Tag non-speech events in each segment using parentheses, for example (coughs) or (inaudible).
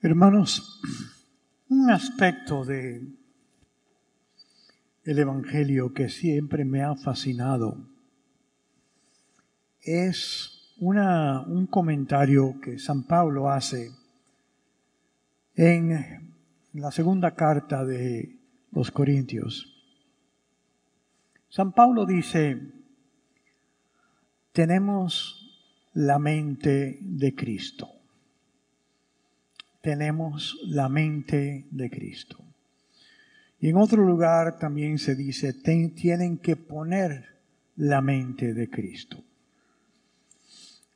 Hermanos, un aspecto de el evangelio que siempre me ha fascinado es una, un comentario que San Pablo hace en la segunda carta de los Corintios. San Pablo dice, tenemos la mente de Cristo. Tenemos la mente de Cristo. Y en otro lugar también se dice, tienen que poner la mente de Cristo.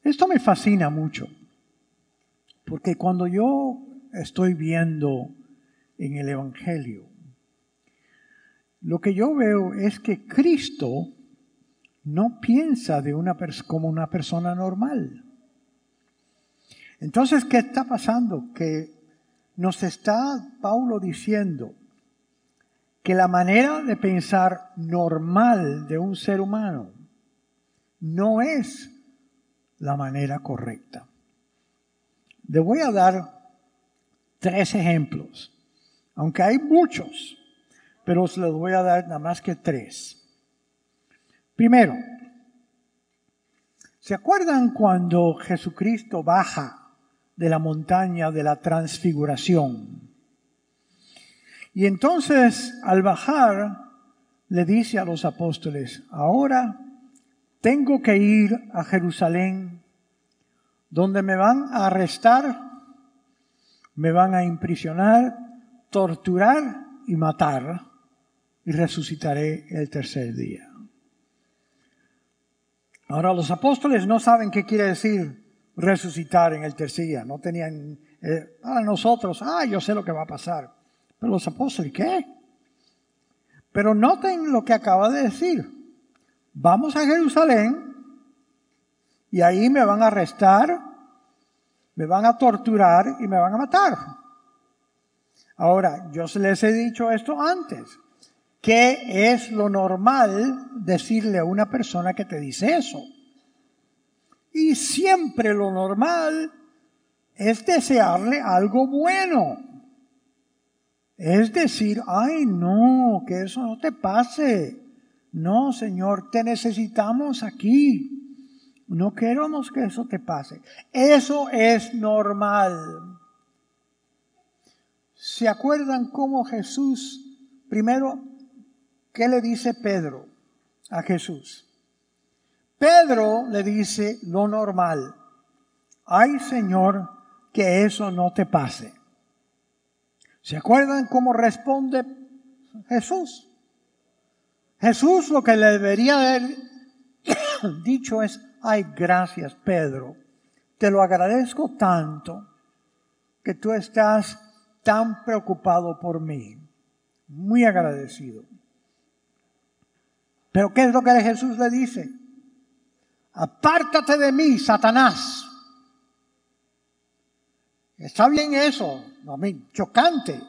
Esto me fascina mucho, porque cuando yo estoy viendo en el Evangelio, lo que yo veo es que Cristo no piensa de una como una persona normal. Entonces, ¿qué está pasando? Que nos está Paulo diciendo que la manera de pensar normal de un ser humano no es la manera correcta. Le voy a dar tres ejemplos, aunque hay muchos, pero os les voy a dar nada más que tres. Primero, ¿se acuerdan cuando Jesucristo baja de la montaña de la transfiguración? Y entonces al bajar le dice a los apóstoles, ahora tengo que ir a Jerusalén, donde me van a arrestar, me van a imprisionar, torturar y matar, y resucitaré el tercer día. Ahora los apóstoles no saben qué quiere decir resucitar en el tercer día, no tenían, eh, para nosotros, ah, yo sé lo que va a pasar, pero los apóstoles, ¿qué? Pero noten lo que acaba de decir vamos a Jerusalén y ahí me van a arrestar, me van a torturar y me van a matar. Ahora, yo les he dicho esto antes. ¿Qué es lo normal decirle a una persona que te dice eso? Y siempre lo normal es desearle algo bueno. Es decir, ay no, que eso no te pase. No, Señor, te necesitamos aquí. No queremos que eso te pase. Eso es normal. ¿Se acuerdan cómo Jesús, primero, qué le dice Pedro a Jesús? Pedro le dice lo normal. Ay, Señor, que eso no te pase. ¿Se acuerdan cómo responde Jesús? Jesús lo que le debería haber (coughs) dicho es, ay, gracias Pedro, te lo agradezco tanto que tú estás tan preocupado por mí. Muy agradecido. Pero ¿qué es lo que Jesús le dice? Apártate de mí, Satanás. Está bien eso, a mí, chocante.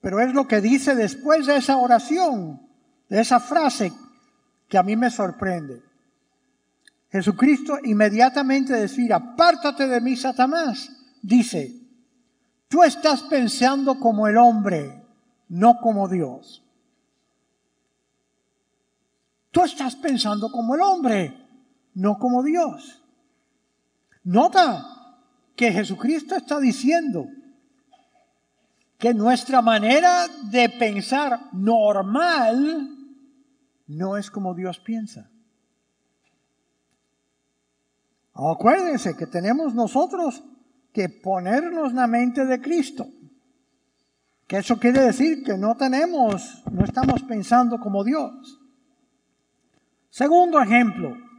Pero es lo que dice después de esa oración esa frase que a mí me sorprende. Jesucristo inmediatamente decir, apártate de mí, Satanás, dice, tú estás pensando como el hombre, no como Dios. Tú estás pensando como el hombre, no como Dios. Nota que Jesucristo está diciendo que nuestra manera de pensar normal no es como Dios piensa. Acuérdense que tenemos nosotros que ponernos la mente de Cristo. Que eso quiere decir que no tenemos, no estamos pensando como Dios. Segundo ejemplo.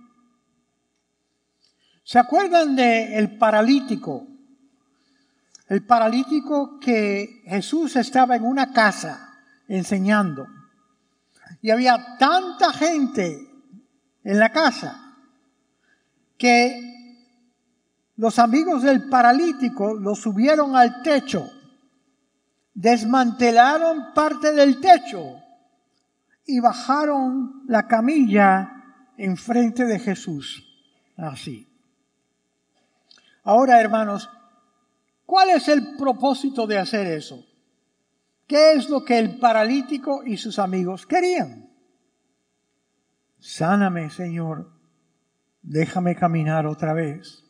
¿Se acuerdan del el paralítico? El paralítico que Jesús estaba en una casa enseñando. Y había tanta gente en la casa que los amigos del paralítico lo subieron al techo, desmantelaron parte del techo y bajaron la camilla enfrente de Jesús. Así. Ahora, hermanos, ¿Cuál es el propósito de hacer eso? ¿Qué es lo que el paralítico y sus amigos querían? Sáname, Señor, déjame caminar otra vez.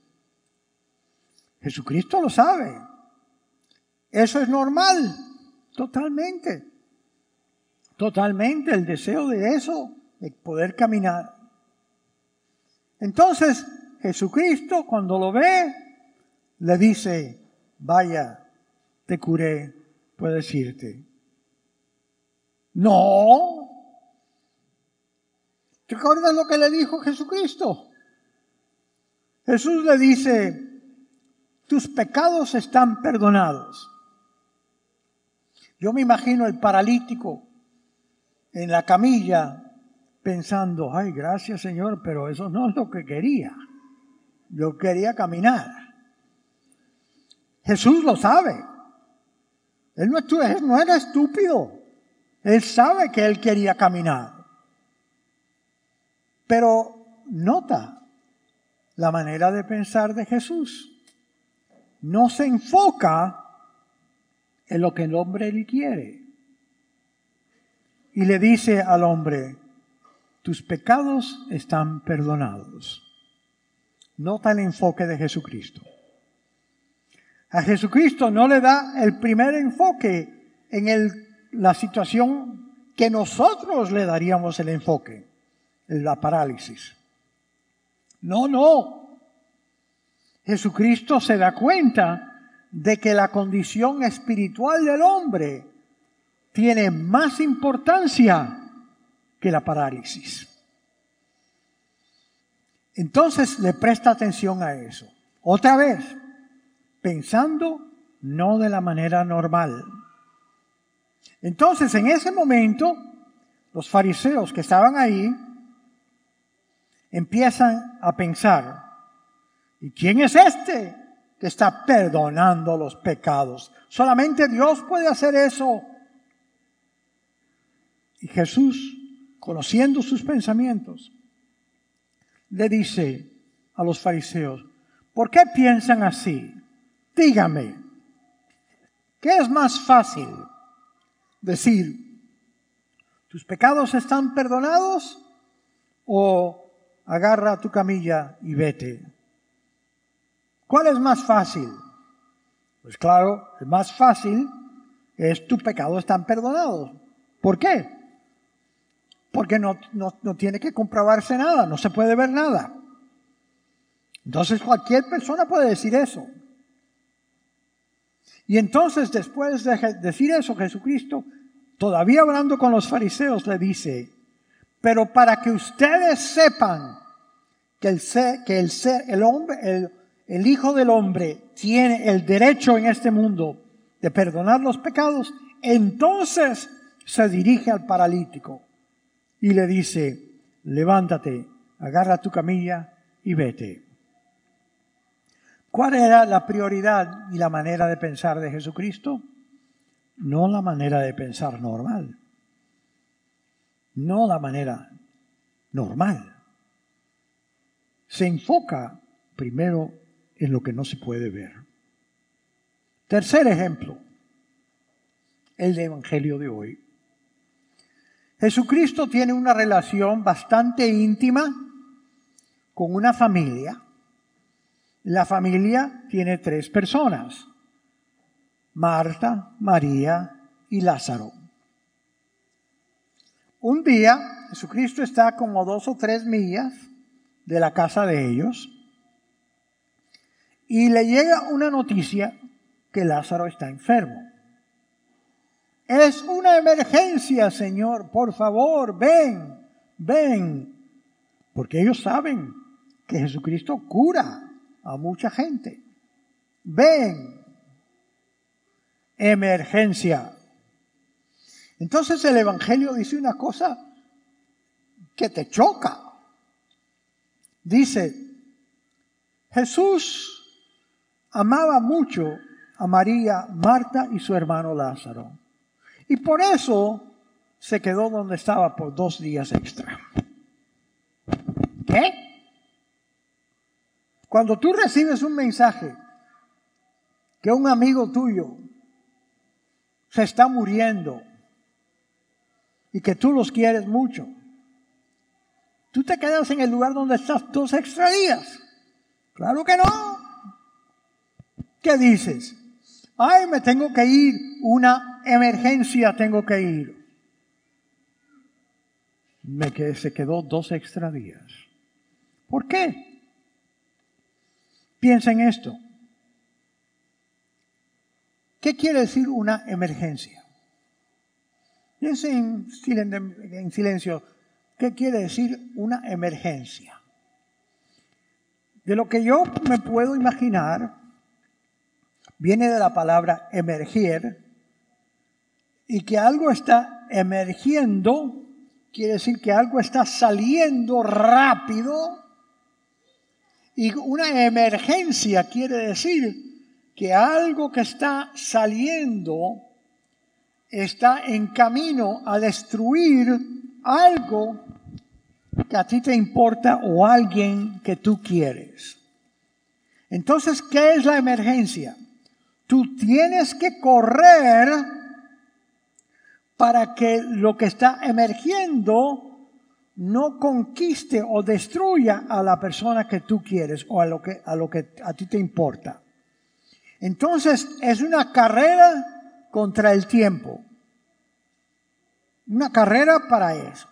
Jesucristo lo sabe. Eso es normal, totalmente. Totalmente el deseo de eso, de poder caminar. Entonces, Jesucristo cuando lo ve, le dice, vaya, te curé, puedes irte. No. ¿Te acuerdas lo que le dijo Jesucristo? Jesús le dice, tus pecados están perdonados. Yo me imagino el paralítico en la camilla pensando, ay, gracias Señor, pero eso no es lo que quería. Yo quería caminar. Jesús lo sabe. Él no, era estúpido. Él sabe que él quería caminar. Pero nota la manera de pensar de Jesús. No se enfoca en lo que el hombre le quiere. Y le dice al hombre, tus pecados están perdonados. Nota el enfoque de Jesucristo. A Jesucristo no le da el primer enfoque en la situación que nosotros le daríamos el enfoque, en la parálisis. No, no. Jesucristo se da cuenta de que la condición espiritual del hombre tiene más importancia que la parálisis. Entonces le presta atención a eso. Otra vez, pensando no de la manera normal. Entonces, en ese momento, los fariseos que estaban ahí empiezan a pensar, ¿y quién es este que está perdonando los pecados? Solamente Dios puede hacer eso. Y Jesús, conociendo sus pensamientos, le dice a los fariseos, ¿por qué piensan así? Dígame, ¿qué es más fácil decir, tus pecados están perdonados o agarra tu camilla y vete? ¿Cuál es más fácil? Pues claro, el más fácil es tus pecados están perdonados. ¿Por qué? Porque no, no, no tiene que comprobarse nada, no se puede ver nada. Entonces cualquier persona puede decir eso. Y entonces después de decir eso, Jesucristo, todavía hablando con los fariseos, le dice, pero para que ustedes sepan que el, que el, el hombre, el Hijo del Hombre tiene el derecho en este mundo de perdonar los pecados, entonces se dirige al paralítico y le dice, levántate, agarra tu camilla y vete. ¿Cuál era la prioridad y la manera de pensar de Jesucristo? No la manera de pensar normal. No la manera normal. Se enfoca primero en lo que no se puede ver. Tercer ejemplo, el Evangelio de hoy. Jesucristo tiene una relación bastante íntima con una familia la familia tiene tres personas, Marta, María y Lázaro. Un día Jesucristo está como dos o tres millas de la casa de ellos y le llega una noticia que Lázaro está enfermo. Es una emergencia, Señor, por favor, ven, ven, porque ellos saben que Jesucristo cura a mucha gente. Ven, emergencia. Entonces el Evangelio dice una cosa que te choca. Dice, Jesús amaba mucho a María, Marta y su hermano Lázaro. Y por eso se quedó donde estaba por dos días extra. ¿Qué? Cuando tú recibes un mensaje que un amigo tuyo se está muriendo y que tú los quieres mucho, tú te quedas en el lugar donde estás dos extra días. Claro que no. ¿Qué dices? Ay, me tengo que ir, una emergencia tengo que ir. Me quedé, se quedó dos extra días. ¿Por qué? Piensa en esto. ¿Qué quiere decir una emergencia? Piensa en, en silencio. ¿Qué quiere decir una emergencia? De lo que yo me puedo imaginar, viene de la palabra emerger, y que algo está emergiendo, quiere decir que algo está saliendo rápido, y una emergencia quiere decir que algo que está saliendo está en camino a destruir algo que a ti te importa o alguien que tú quieres. Entonces, ¿qué es la emergencia? Tú tienes que correr para que lo que está emergiendo no conquiste o destruya a la persona que tú quieres o a lo que a, lo que a ti te importa. Entonces es una carrera contra el tiempo. Una carrera para eso.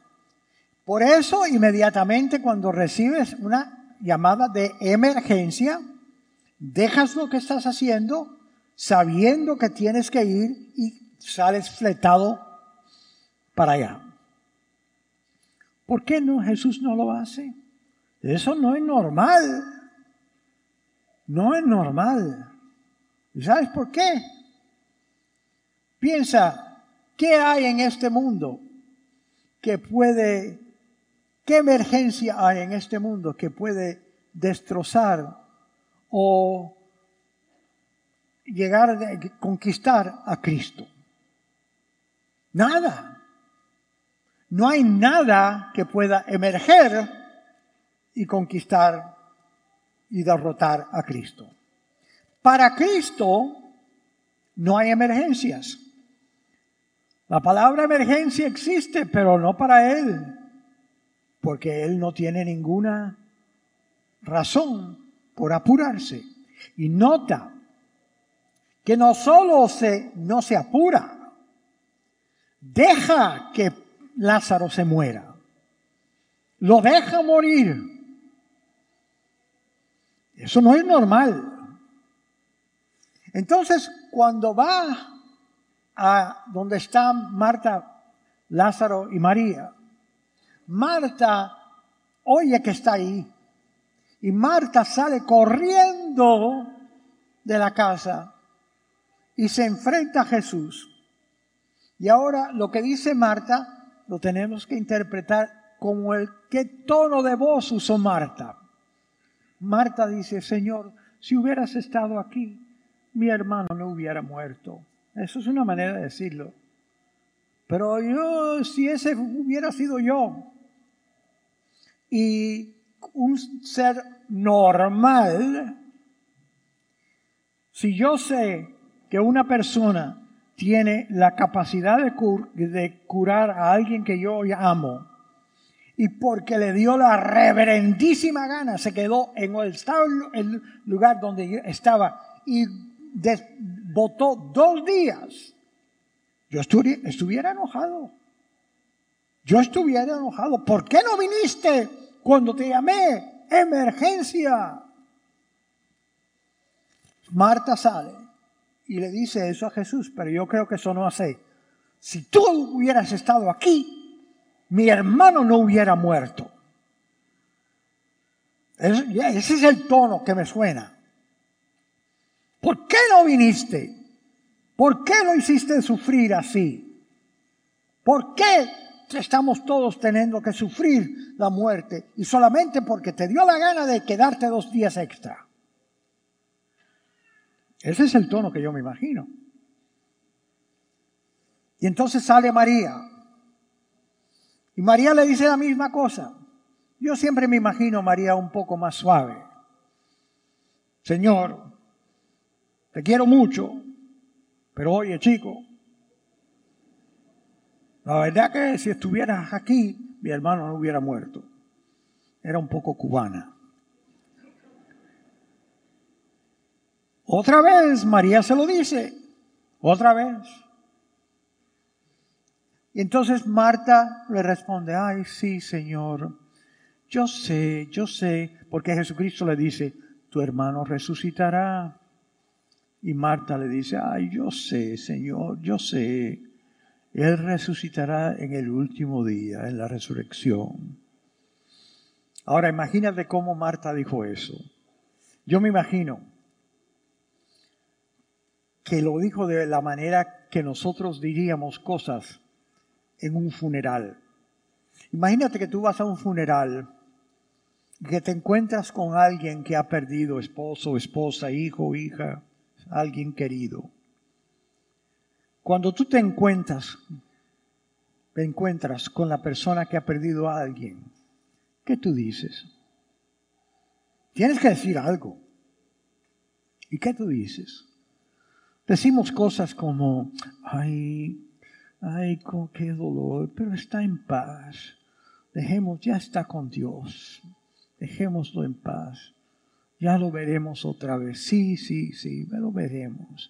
Por eso, inmediatamente cuando recibes una llamada de emergencia, dejas lo que estás haciendo sabiendo que tienes que ir y sales fletado para allá. ¿Por qué no Jesús no lo hace? Eso no es normal. No es normal. ¿Y sabes por qué? Piensa, ¿qué hay en este mundo que puede ¿Qué emergencia hay en este mundo que puede destrozar o llegar a conquistar a Cristo? Nada. No hay nada que pueda emerger y conquistar y derrotar a Cristo. Para Cristo no hay emergencias. La palabra emergencia existe, pero no para Él porque él no tiene ninguna razón por apurarse. Y nota que no solo se, no se apura, deja que Lázaro se muera, lo deja morir. Eso no es normal. Entonces, cuando va a donde están Marta, Lázaro y María, Marta oye que está ahí. Y Marta sale corriendo de la casa y se enfrenta a Jesús. Y ahora lo que dice Marta lo tenemos que interpretar como el qué tono de voz usó Marta. Marta dice, Señor, si hubieras estado aquí, mi hermano no hubiera muerto. Eso es una manera de decirlo. Pero yo, si ese hubiera sido yo, y un ser normal, si yo sé que una persona tiene la capacidad de, curar a alguien que yo amo, y porque le dio la reverendísima gana, se quedó en el, lugar donde estaba y votó dos días, yo estuviera enojado. Yo estuviera enojado. ¿Por qué no viniste cuando te llamé? Emergencia. Marta sale y le dice eso a Jesús, pero yo creo que eso no hace. Si tú hubieras estado aquí, mi hermano no hubiera muerto. Ese es el tono que me suena. ¿Por qué no viniste? ¿Por qué lo hiciste sufrir así? ¿Por qué estamos todos teniendo que sufrir la muerte y solamente porque te dio la gana de quedarte dos días extra. Ese es el tono que yo me imagino. Y entonces sale María. Y María le dice la misma cosa. Yo siempre me imagino María un poco más suave. Señor, te quiero mucho, pero oye chico, la verdad que si estuvieras aquí, mi hermano no hubiera muerto. Era un poco cubana. Otra vez María se lo dice, otra vez. Y entonces Marta le responde, ay, sí, Señor, yo sé, yo sé, porque Jesucristo le dice, tu hermano resucitará. Y Marta le dice, ay, yo sé, Señor, yo sé, Él resucitará en el último día, en la resurrección. Ahora imagínate cómo Marta dijo eso. Yo me imagino que lo dijo de la manera que nosotros diríamos cosas en un funeral. Imagínate que tú vas a un funeral, que te encuentras con alguien que ha perdido esposo, esposa, hijo, hija, alguien querido. Cuando tú te encuentras, te encuentras con la persona que ha perdido a alguien, ¿qué tú dices? Tienes que decir algo. ¿Y qué tú dices? Decimos cosas como, ay, ay, qué dolor, pero está en paz. Dejemos, ya está con Dios. Dejémoslo en paz. Ya lo veremos otra vez. Sí, sí, sí, lo veremos.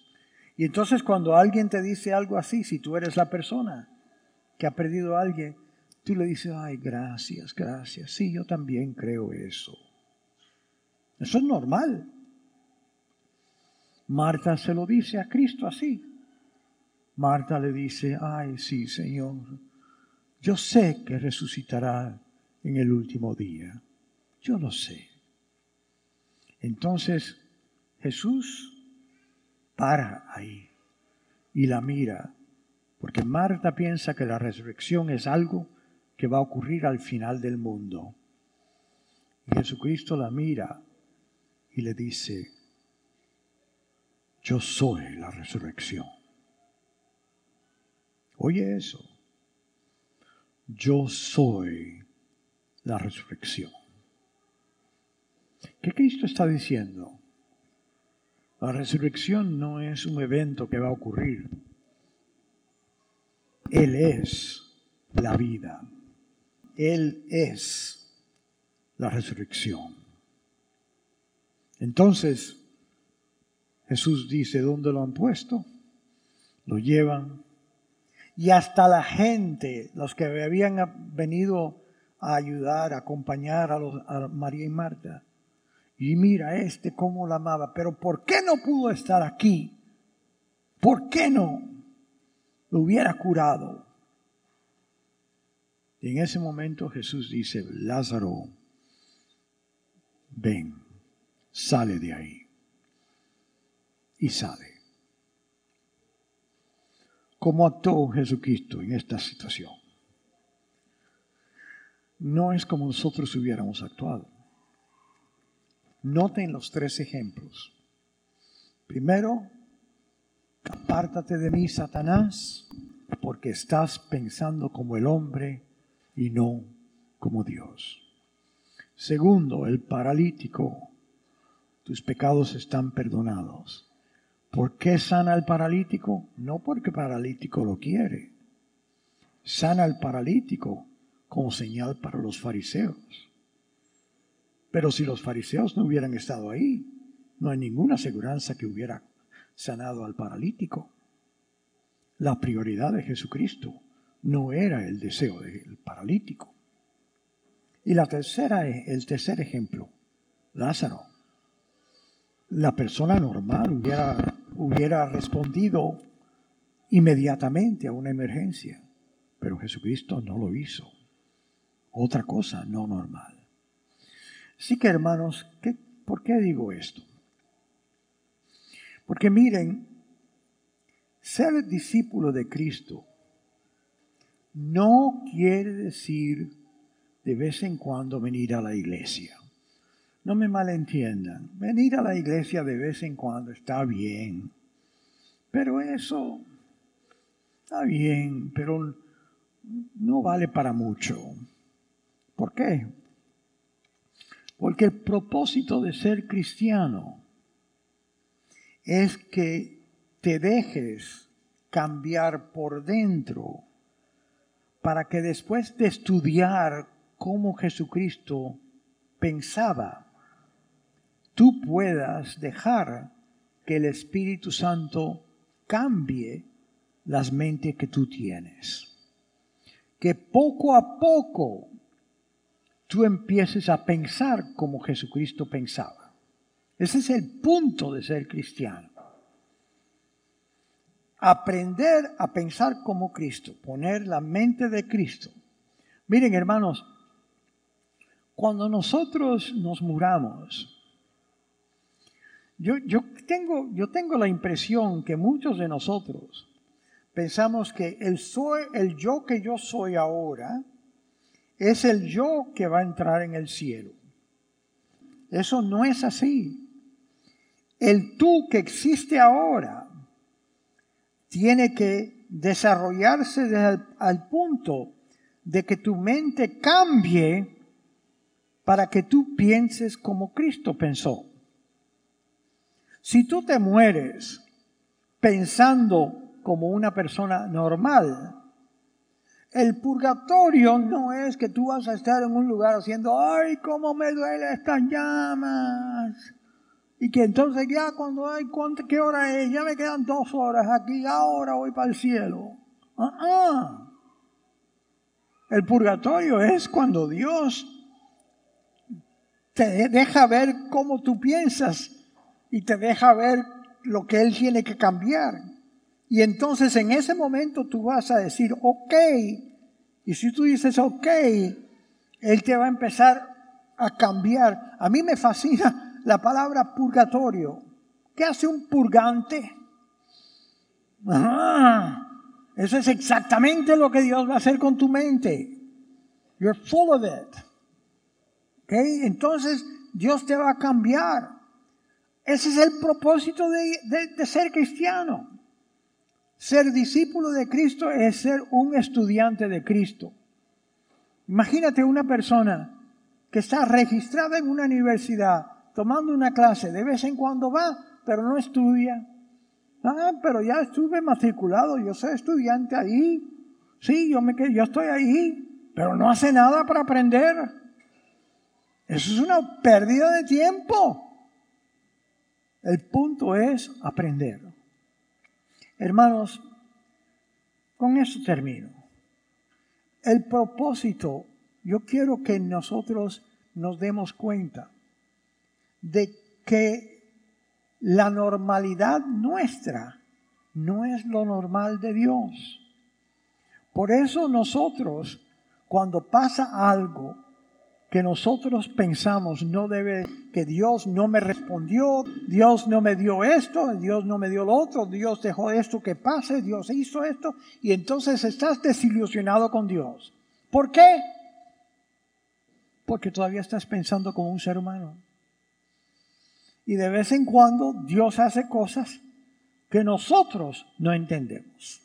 Y entonces cuando alguien te dice algo así, si tú eres la persona que ha perdido a alguien, tú le dices, ay, gracias, gracias. Sí, yo también creo eso. Eso es normal. Marta se lo dice a Cristo así. Marta le dice, ay, sí, Señor, yo sé que resucitará en el último día. Yo lo sé. Entonces Jesús para ahí y la mira, porque Marta piensa que la resurrección es algo que va a ocurrir al final del mundo. Y Jesucristo la mira y le dice, yo soy la resurrección. Oye eso. Yo soy la resurrección. ¿Qué Cristo está diciendo? La resurrección no es un evento que va a ocurrir. Él es la vida. Él es la resurrección. Entonces, Jesús dice, ¿dónde lo han puesto? Lo llevan y hasta la gente, los que habían venido a ayudar, a acompañar a, María y Marta. Y mira este cómo la amaba, pero ¿por qué no pudo estar aquí? ¿Por qué no lo hubiera curado? Y en ese momento Jesús dice, Lázaro, ven, sale de ahí. Y sale. ¿Cómo actuó Jesucristo en esta situación? No es como nosotros hubiéramos actuado. Noten los tres ejemplos. Primero, apártate de mí, Satanás, porque estás pensando como el hombre y no como Dios. Segundo, el paralítico, tus pecados están perdonados. ¿Por qué sana al paralítico? No porque el paralítico lo quiere. Sana al paralítico como señal para los fariseos. Pero si los fariseos no hubieran estado ahí, no hay ninguna aseguranza que hubiera sanado al paralítico. La prioridad de Jesucristo no era el deseo del paralítico. Y la tercera, el tercer ejemplo, Lázaro. La persona normal hubiera hubiera respondido inmediatamente a una emergencia, pero Jesucristo no lo hizo. Otra cosa no normal. Así que hermanos, ¿qué, ¿por qué digo esto? Porque miren, ser discípulo de Cristo no quiere decir de vez en cuando venir a la iglesia. No me malentiendan. Venir a la iglesia de vez en cuando está bien. Pero eso está bien, pero no vale para mucho. ¿Por qué? Porque el propósito de ser cristiano es que te dejes cambiar por dentro para que después de estudiar cómo Jesucristo pensaba, tú puedas dejar que el Espíritu Santo cambie las mentes que tú tienes. Que poco a poco tú empieces a pensar como Jesucristo pensaba. Ese es el punto de ser cristiano. Aprender a pensar como Cristo, poner la mente de Cristo. Miren hermanos, cuando nosotros nos muramos, yo, yo, tengo, yo tengo la impresión que muchos de nosotros pensamos que el, soy, el yo que yo soy ahora es el yo que va a entrar en el cielo. Eso no es así. El tú que existe ahora tiene que desarrollarse al punto de que tu mente cambie para que tú pienses como Cristo pensó. Si tú te mueres pensando como una persona normal, el purgatorio no es que tú vas a estar en un lugar haciendo, ay, cómo me duele estas llamas. Y que entonces ya cuando hay, ¿qué hora es? Ya me quedan dos horas aquí, ahora voy para el cielo. Ah, ah. El purgatorio es cuando Dios te deja ver cómo tú piensas y te deja ver lo que Él tiene que cambiar. Y entonces en ese momento tú vas a decir, ok. Y si tú dices, ok, Él te va a empezar a cambiar. A mí me fascina la palabra purgatorio. ¿Qué hace un purgante? eso es exactamente lo que Dios va a hacer con tu mente. You're full of it. Okay? Entonces Dios te va a cambiar. Ese es el propósito de, ser cristiano. Ser discípulo de Cristo es ser un estudiante de Cristo. Imagínate una persona que está registrada en una universidad, tomando una clase, de vez en cuando va, pero no estudia. Ah, pero ya estuve matriculado, yo soy estudiante ahí. Sí, yo, me, yo estoy ahí, pero no hace nada para aprender. Eso es una pérdida de tiempo. El punto es aprender. Hermanos, con eso termino. El propósito, yo quiero que nosotros nos demos cuenta de que la normalidad nuestra no es lo normal de Dios. Por eso nosotros, cuando pasa algo que nosotros pensamos no debe, que Dios no me respondió, Dios no me dio esto, Dios no me dio lo otro, Dios dejó esto que pase, Dios hizo esto, y entonces estás desilusionado con Dios. ¿Por qué? Porque todavía estás pensando como un ser humano. Y de vez en cuando Dios hace cosas que nosotros no entendemos.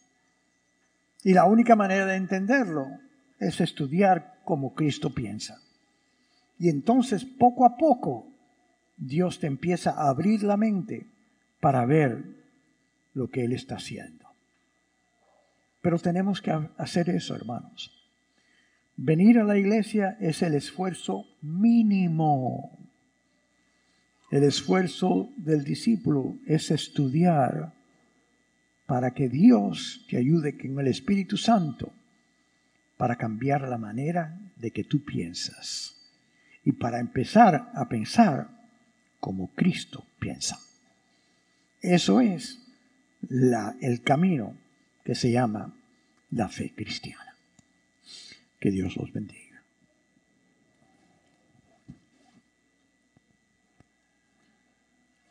Y la única manera de entenderlo es estudiar como Cristo piensa. Y entonces poco a poco Dios te empieza a abrir la mente para ver lo que Él está haciendo. Pero tenemos que hacer eso, hermanos. Venir a la iglesia es el esfuerzo mínimo. El esfuerzo del discípulo es estudiar para que Dios te ayude con el Espíritu Santo para cambiar la manera de que tú piensas y para empezar a pensar como Cristo piensa. Eso es el camino que se llama la fe cristiana. Que Dios los bendiga.